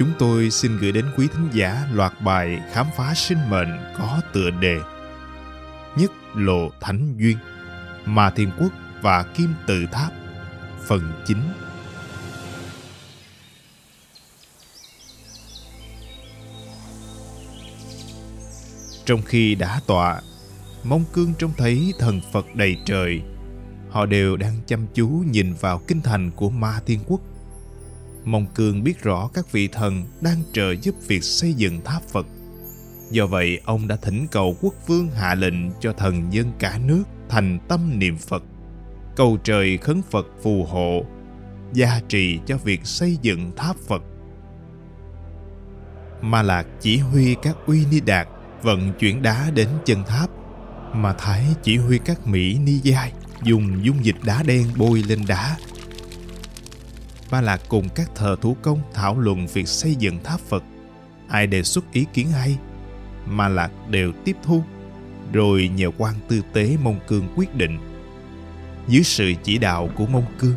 chúng tôi xin gửi đến quý thính giả loạt bài khám phá sinh mệnh có tựa đề Nhất lộ thánh duyên, Ma Thiên Quốc và Kim Tự Tháp, phần 9. Trong khi đã tọa, mông cương trông thấy thần Phật đầy trời, họ đều đang chăm chú nhìn vào kinh thành của Ma Thiên Quốc Mông Cương biết rõ các vị thần đang trợ giúp việc xây dựng tháp Phật. Do vậy, ông đã thỉnh cầu quốc vương hạ lệnh cho thần dân cả nước thành tâm niệm Phật, cầu trời khấn Phật phù hộ, gia trì cho việc xây dựng tháp Phật. Ma Lạc chỉ huy các uy ni đạt vận chuyển đá đến chân tháp, mà Thái chỉ huy các Mỹ ni giai dùng dung dịch đá đen bôi lên đá Ba Lạc cùng các thờ thủ công thảo luận việc xây dựng tháp Phật. Ai đề xuất ý kiến hay, Ma Lạc đều tiếp thu, rồi nhờ quan tư tế Mông Cương quyết định. Dưới sự chỉ đạo của Mông Cương,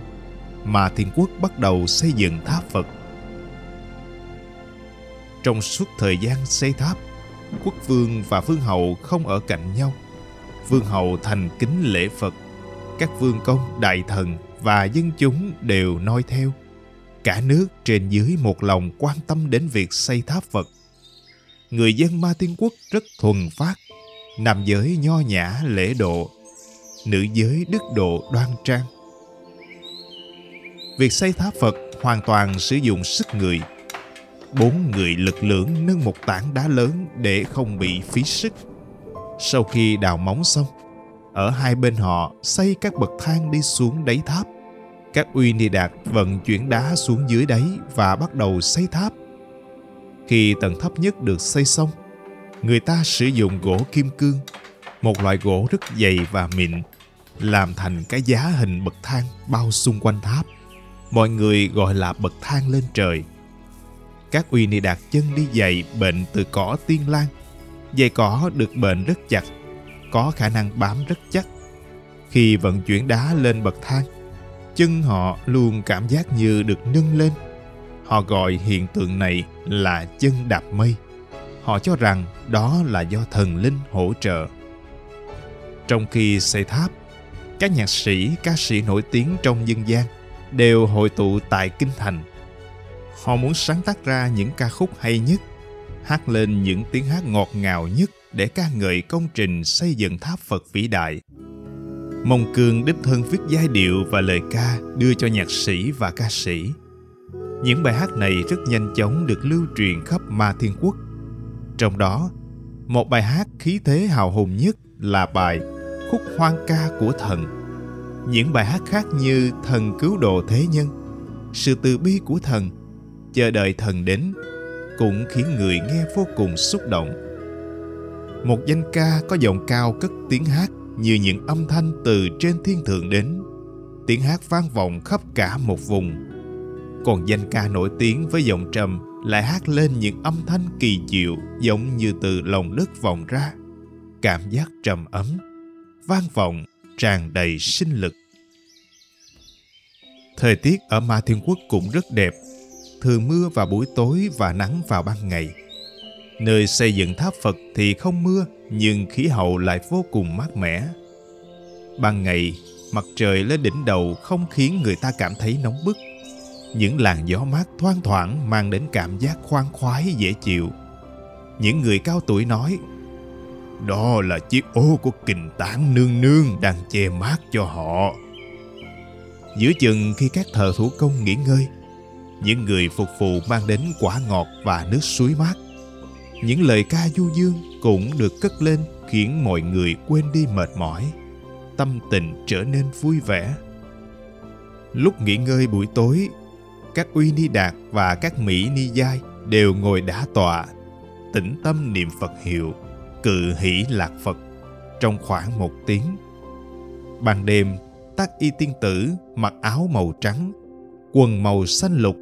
mà Thiên Quốc bắt đầu xây dựng tháp Phật. Trong suốt thời gian xây tháp, quốc vương và vương hậu không ở cạnh nhau. Vương hậu thành kính lễ Phật, các vương công, đại thần và dân chúng đều noi theo cả nước trên dưới một lòng quan tâm đến việc xây tháp Phật. Người dân Ma Tiên Quốc rất thuần phát, nam giới nho nhã lễ độ, nữ giới đức độ đoan trang. Việc xây tháp Phật hoàn toàn sử dụng sức người. Bốn người lực lưỡng nâng một tảng đá lớn để không bị phí sức. Sau khi đào móng xong, ở hai bên họ xây các bậc thang đi xuống đáy tháp các uy ni đạt vận chuyển đá xuống dưới đáy và bắt đầu xây tháp. Khi tầng thấp nhất được xây xong, người ta sử dụng gỗ kim cương, một loại gỗ rất dày và mịn, làm thành cái giá hình bậc thang bao xung quanh tháp. Mọi người gọi là bậc thang lên trời. Các uy ni đạt chân đi giày bệnh từ cỏ tiên lan. Giày cỏ được bệnh rất chặt, có khả năng bám rất chắc. Khi vận chuyển đá lên bậc thang, chân họ luôn cảm giác như được nâng lên. Họ gọi hiện tượng này là chân đạp mây. Họ cho rằng đó là do thần linh hỗ trợ. Trong khi xây tháp, các nhạc sĩ, ca sĩ nổi tiếng trong dân gian đều hội tụ tại kinh thành. Họ muốn sáng tác ra những ca khúc hay nhất, hát lên những tiếng hát ngọt ngào nhất để ca ngợi công trình xây dựng tháp phật vĩ đại. Mông Cương đích thân viết giai điệu và lời ca đưa cho nhạc sĩ và ca sĩ. Những bài hát này rất nhanh chóng được lưu truyền khắp Ma Thiên Quốc. Trong đó, một bài hát khí thế hào hùng nhất là bài Khúc Hoang ca của thần. Những bài hát khác như Thần cứu độ thế nhân, Sự từ bi của thần, Chờ đợi thần đến cũng khiến người nghe vô cùng xúc động. Một danh ca có giọng cao cất tiếng hát như những âm thanh từ trên thiên thượng đến, tiếng hát vang vọng khắp cả một vùng. Còn danh ca nổi tiếng với giọng trầm lại hát lên những âm thanh kỳ diệu giống như từ lòng đất vọng ra. Cảm giác trầm ấm, vang vọng, tràn đầy sinh lực. Thời tiết ở ma thiên quốc cũng rất đẹp. Thường mưa vào buổi tối và nắng vào ban ngày nơi xây dựng tháp phật thì không mưa nhưng khí hậu lại vô cùng mát mẻ. Ban ngày, mặt trời lên đỉnh đầu không khiến người ta cảm thấy nóng bức. Những làn gió mát thoang thoảng mang đến cảm giác khoan khoái dễ chịu. Những người cao tuổi nói, đó là chiếc ô của kình tán nương nương đang che mát cho họ. Giữa chừng khi các thợ thủ công nghỉ ngơi, những người phục vụ mang đến quả ngọt và nước suối mát những lời ca du dương cũng được cất lên khiến mọi người quên đi mệt mỏi tâm tình trở nên vui vẻ lúc nghỉ ngơi buổi tối các uy ni đạt và các mỹ ni giai đều ngồi đá tọa, tĩnh tâm niệm Phật hiệu, cự hỷ lạc Phật trong khoảng một tiếng. Ban đêm, tác y tiên tử mặc áo màu trắng, quần màu xanh lục,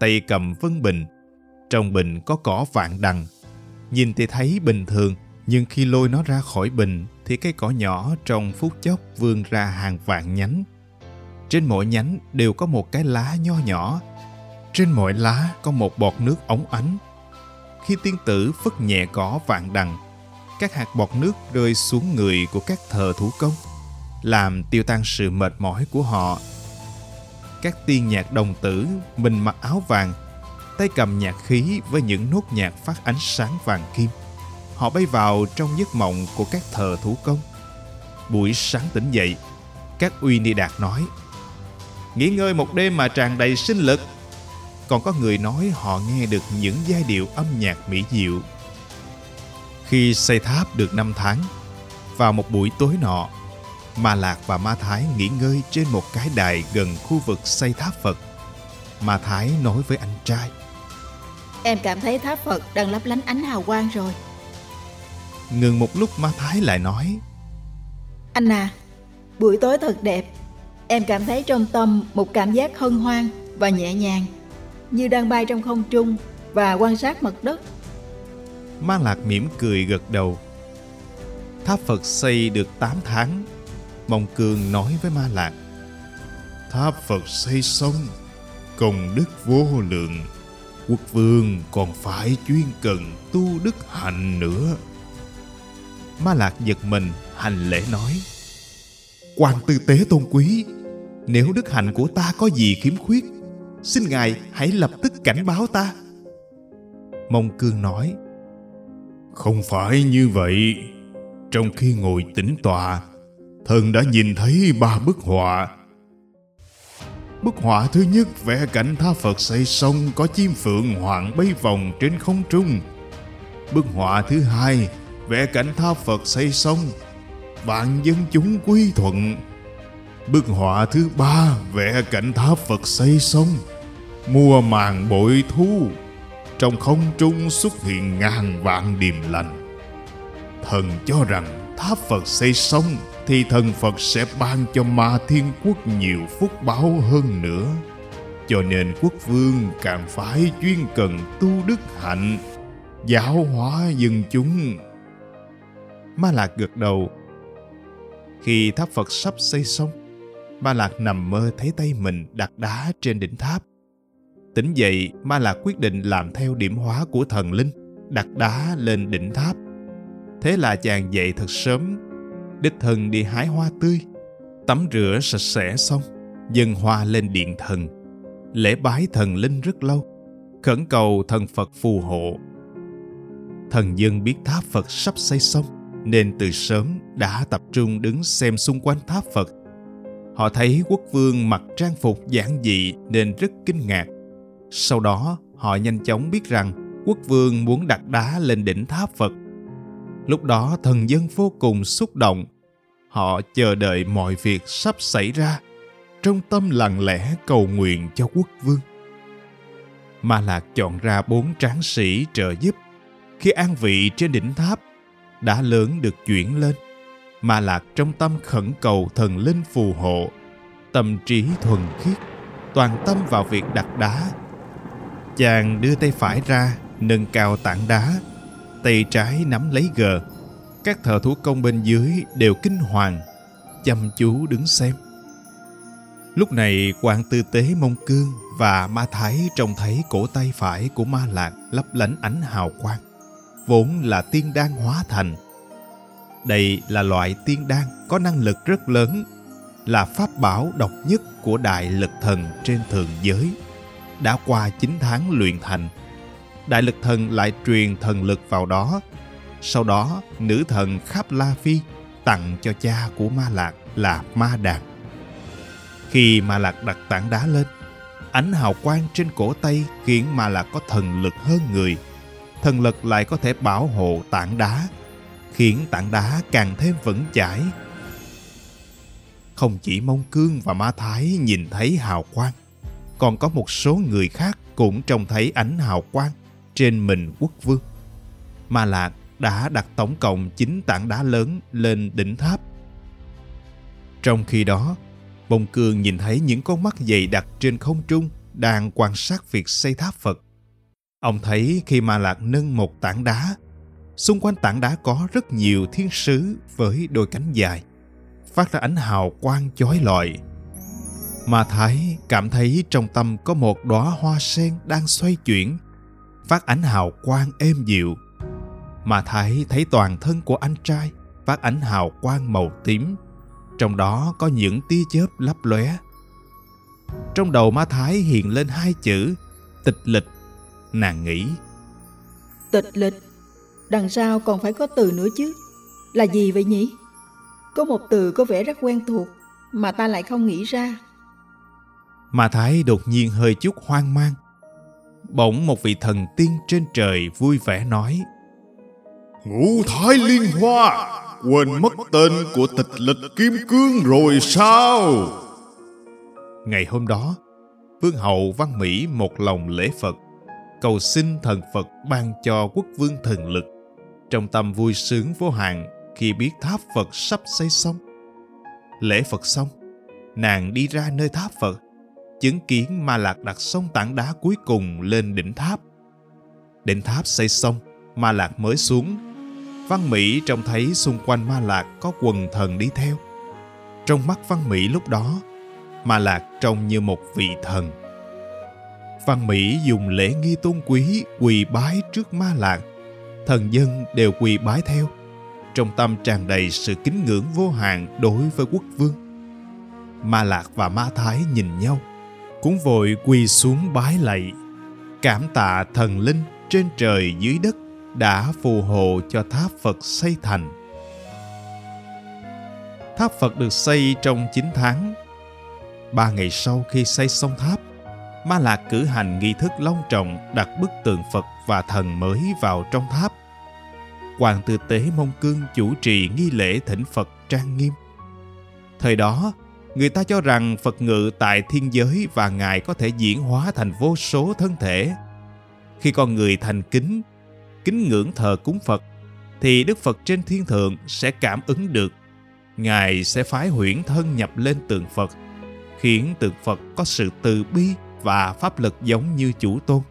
tay cầm vân bình. Trong bình có cỏ vạn đằng. Nhìn thì thấy bình thường, nhưng khi lôi nó ra khỏi bình thì cây cỏ nhỏ trong phút chốc vươn ra hàng vạn nhánh. Trên mỗi nhánh đều có một cái lá nho nhỏ. Trên mỗi lá có một bọt nước óng ánh. Khi tiên tử phất nhẹ cỏ vạn đằng, các hạt bọt nước rơi xuống người của các thợ thủ công, làm tiêu tan sự mệt mỏi của họ. Các tiên nhạc đồng tử, mình mặc áo vàng, tay cầm nhạc khí với những nốt nhạc phát ánh sáng vàng kim họ bay vào trong giấc mộng của các thờ thủ công. Buổi sáng tỉnh dậy, các uy ni đạt nói Nghỉ ngơi một đêm mà tràn đầy sinh lực. Còn có người nói họ nghe được những giai điệu âm nhạc mỹ diệu. Khi xây tháp được năm tháng, vào một buổi tối nọ, Ma Lạc và Ma Thái nghỉ ngơi trên một cái đài gần khu vực xây tháp Phật. Ma Thái nói với anh trai Em cảm thấy tháp Phật đang lấp lánh ánh hào quang rồi. Ngừng một lúc Ma Thái lại nói. Anh à, buổi tối thật đẹp. Em cảm thấy trong tâm một cảm giác hân hoan và nhẹ nhàng Như đang bay trong không trung và quan sát mặt đất. Ma Lạc mỉm cười gật đầu. Tháp Phật xây được 8 tháng Mông Cương nói với Ma Lạc. Tháp Phật xây xong Công đức vô lượng Quốc vương còn phải chuyên cần tu đức hạnh nữa. Ma Lạc giật mình hành lễ nói quan tư tế tôn quý nếu đức hạnh của ta có gì khiếm khuyết xin ngài hãy lập tức cảnh báo ta. Mông cương nói không phải như vậy. Trong khi ngồi tĩnh tọa thần đã nhìn thấy ba bức họa bức họa thứ nhất vẽ cảnh tha phật xây xong có chim phượng hoàng bay vòng trên không trung bức họa thứ hai vẽ cảnh tha Phật xây xong, vạn dân chúng quy thuận. Bức họa thứ ba vẽ cảnh tháp Phật xây xong, mùa màng bội thu, trong không trung xuất hiện ngàn vạn điềm lành. Thần cho rằng tháp Phật xây xong thì thần Phật sẽ ban cho ma thiên quốc nhiều phúc báo hơn nữa. Cho nên quốc vương càng phải chuyên cần tu đức hạnh, giáo hóa dân chúng Ma Lạc gật đầu. Khi tháp Phật sắp xây xong, Ma Lạc nằm mơ thấy tay mình đặt đá trên đỉnh tháp. Tỉnh dậy, Ma Lạc quyết định làm theo điểm hóa của thần linh, đặt đá lên đỉnh tháp. Thế là chàng dậy thật sớm, đích thân đi hái hoa tươi, tắm rửa sạch sẽ xong, dâng hoa lên điện thần, lễ bái thần linh rất lâu, khẩn cầu thần Phật phù hộ. Thần dân biết tháp Phật sắp xây xong, nên từ sớm đã tập trung đứng xem xung quanh tháp Phật. Họ thấy quốc vương mặc trang phục giản dị nên rất kinh ngạc. Sau đó, họ nhanh chóng biết rằng quốc vương muốn đặt đá lên đỉnh tháp Phật. Lúc đó thần dân vô cùng xúc động. Họ chờ đợi mọi việc sắp xảy ra, trong tâm lặng lẽ cầu nguyện cho quốc vương. Ma Lạc chọn ra bốn tráng sĩ trợ giúp. Khi an vị trên đỉnh tháp, đã lớn được chuyển lên ma lạc trong tâm khẩn cầu thần linh phù hộ tâm trí thuần khiết toàn tâm vào việc đặt đá chàng đưa tay phải ra nâng cao tảng đá tay trái nắm lấy gờ các thợ thủ công bên dưới đều kinh hoàng chăm chú đứng xem lúc này quan tư tế mông cương và ma thái trông thấy cổ tay phải của ma lạc lấp lánh ánh hào quang vốn là tiên đan hóa thành. Đây là loại tiên đan có năng lực rất lớn, là pháp bảo độc nhất của đại lực thần trên thượng giới. Đã qua 9 tháng luyện thành, đại lực thần lại truyền thần lực vào đó. Sau đó, nữ thần Khắp La Phi tặng cho cha của Ma Lạc là Ma Đàn. Khi Ma Lạc đặt tảng đá lên, ánh hào quang trên cổ tay khiến Ma Lạc có thần lực hơn người – thần lực lại có thể bảo hộ tảng đá, khiến tảng đá càng thêm vững chãi. Không chỉ Mông Cương và Ma Thái nhìn thấy hào quang, còn có một số người khác cũng trông thấy ánh hào quang trên mình quốc vương. Ma Lạc đã đặt tổng cộng 9 tảng đá lớn lên đỉnh tháp. Trong khi đó, Bông Cương nhìn thấy những con mắt dày đặc trên không trung đang quan sát việc xây tháp Phật. Ông thấy khi Ma Lạc nâng một tảng đá, xung quanh tảng đá có rất nhiều thiên sứ với đôi cánh dài, phát ra ánh hào quang chói lọi. Ma Thái cảm thấy trong tâm có một đóa hoa sen đang xoay chuyển, phát ánh hào quang êm dịu. Ma Thái thấy toàn thân của anh trai phát ánh hào quang màu tím, trong đó có những tia chớp lấp lóe. Trong đầu Ma Thái hiện lên hai chữ tịch lịch nàng nghĩ Tịch lịch, đằng sau còn phải có từ nữa chứ. Là gì vậy nhỉ? Có một từ có vẻ rất quen thuộc mà ta lại không nghĩ ra. Ma Thái đột nhiên hơi chút hoang mang. Bỗng một vị thần tiên trên trời vui vẻ nói Ngũ thái liên hoa Quên mất tên của tịch lịch kim cương rồi sao Ngày hôm đó, Vương hậu Văn Mỹ một lòng lễ Phật, cầu xin thần Phật ban cho quốc vương thần lực. Trong tâm vui sướng vô hạn khi biết tháp Phật sắp xây xong. Lễ Phật xong, nàng đi ra nơi tháp Phật, chứng kiến Ma Lạc đặt xong tảng đá cuối cùng lên đỉnh tháp. Đỉnh tháp xây xong, Ma Lạc mới xuống. Văn Mỹ trông thấy xung quanh Ma Lạc có quần thần đi theo. Trong mắt Văn Mỹ lúc đó, Ma Lạc trông như một vị thần. Văn Mỹ dùng lễ nghi tôn quý quỳ bái trước Ma Lạc. Thần dân đều quỳ bái theo. Trong tâm tràn đầy sự kính ngưỡng vô hạn đối với quốc vương. Ma Lạc và Ma Thái nhìn nhau, cũng vội quỳ xuống bái lạy. Cảm tạ thần linh trên trời dưới đất đã phù hộ cho tháp Phật xây thành. Tháp Phật được xây trong 9 tháng. Ba ngày sau khi xây xong tháp, Ma Lạc cử hành nghi thức long trọng đặt bức tượng Phật và thần mới vào trong tháp. Hoàng tử tế Mông Cương chủ trì nghi lễ thỉnh Phật trang nghiêm. Thời đó, người ta cho rằng Phật ngự tại thiên giới và Ngài có thể diễn hóa thành vô số thân thể. Khi con người thành kính, kính ngưỡng thờ cúng Phật, thì Đức Phật trên thiên thượng sẽ cảm ứng được. Ngài sẽ phái huyễn thân nhập lên tượng Phật, khiến tượng Phật có sự từ bi và pháp lực giống như chủ tôn.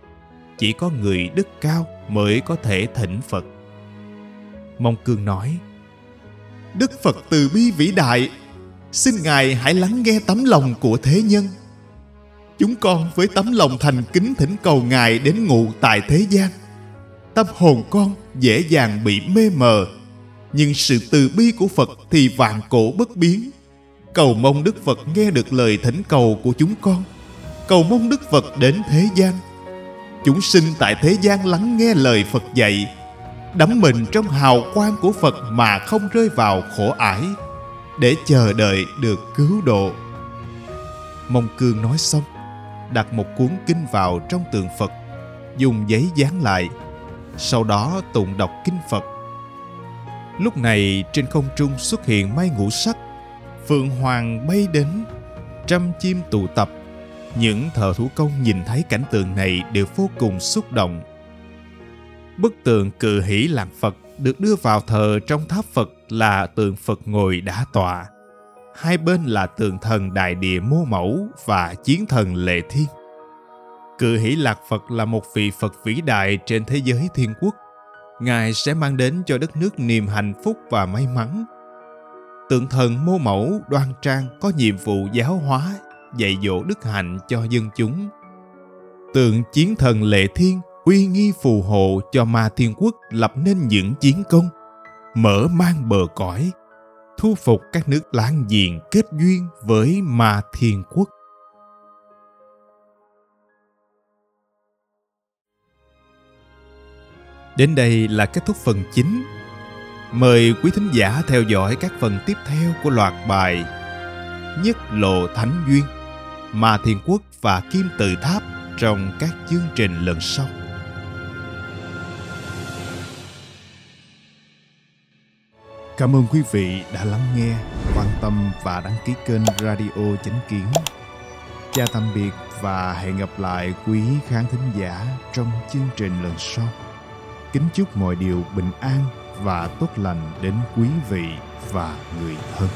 Chỉ có người đức cao mới có thể thỉnh Phật. Mông Cương nói, Đức Phật từ bi vĩ đại Xin Ngài hãy lắng nghe tấm lòng của thế nhân Chúng con với tấm lòng thành kính thỉnh cầu Ngài đến ngụ tại thế gian Tâm hồn con dễ dàng bị mê mờ Nhưng sự từ bi của Phật thì vạn cổ bất biến. Cầu mong Đức Phật nghe được lời thỉnh cầu của chúng con. Cầu mong Đức Phật đến thế gian. Chúng sinh tại thế gian lắng nghe lời Phật dạy. Đắm mình trong hào quang của Phật mà không rơi vào khổ ải Để chờ đợi được cứu độ. Mông Cương nói xong, đặt một cuốn kinh vào trong tượng Phật, dùng giấy dán lại, sau đó tụng đọc kinh Phật. Lúc này trên không trung xuất hiện mây ngũ sắc, phượng hoàng bay đến, trăm chim tụ tập. Những thợ thủ công nhìn thấy cảnh tượng này đều vô cùng xúc động. Bức tượng cự hỷ lạc Phật được đưa vào thờ trong tháp Phật là tượng Phật ngồi đã tọa. Hai bên là tượng thần Đại Địa Mô Mẫu và chiến thần Lệ Thiên. Cự hỷ lạc Phật là một vị Phật vĩ đại trên thế giới thiên quốc. Ngài sẽ mang đến cho đất nước niềm hạnh phúc và may mắn. Tượng thần Mô Mẫu đoan trang có nhiệm vụ giáo hóa, dạy dỗ đức hạnh cho dân chúng. Tượng chiến thần Lệ Thiên uy nghi phù hộ cho ma thiên quốc lập nên những chiến công, mở mang bờ cõi, thu phục các nước láng giềng kết duyên với ma thiên quốc. Đến đây là kết thúc phần chính. Mời quý thính giả theo dõi các phần tiếp theo của loạt bài Nhất Lộ Thánh Duyên, Ma Thiên Quốc và Kim Tự Tháp trong các chương trình lần sau. Cảm ơn quý vị đã lắng nghe, quan tâm và đăng ký kênh Radio Chánh Kiến. Chào tạm biệt và hẹn gặp lại quý khán thính giả trong chương trình lần sau. Kính chúc mọi điều bình an và tốt lành đến quý vị và người thân.